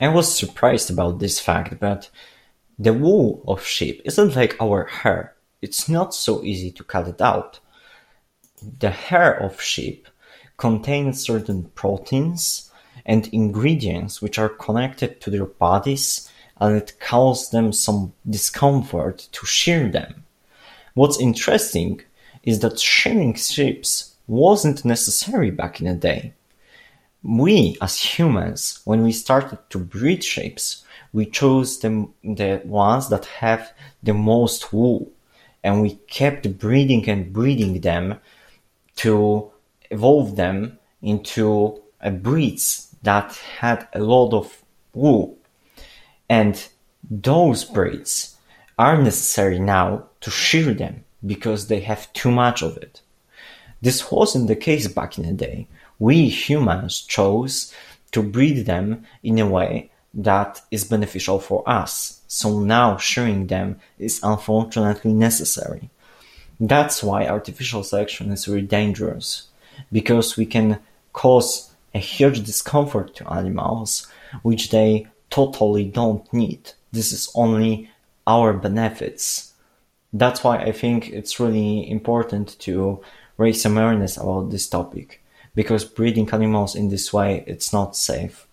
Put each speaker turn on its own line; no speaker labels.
I was surprised about this fact, but the wool of sheep isn't like our hair. It's not so easy to cut it out. The hair of sheep contains certain proteins and ingredients which are connected to their bodies and it causes them some discomfort to shear them. What's interesting is that shearing sheep wasn't necessary back in the day. We, as humans, when we started to breed sheep, we chose the, the ones that have the most wool and we kept breeding and breeding them to evolve them into a breeds that had a lot of wool. And those breeds are necessary now to shear them because they have too much of it. This wasn't the case back in the day. We humans chose to breed them in a way that is beneficial for us. So now shearing them is unfortunately necessary. That's why artificial selection is really dangerous because we can cause a huge discomfort to animals which they totally don't need. This is only our benefits. That's why I think it's really important to raise awareness about this topic because breeding animals in this way it's not safe.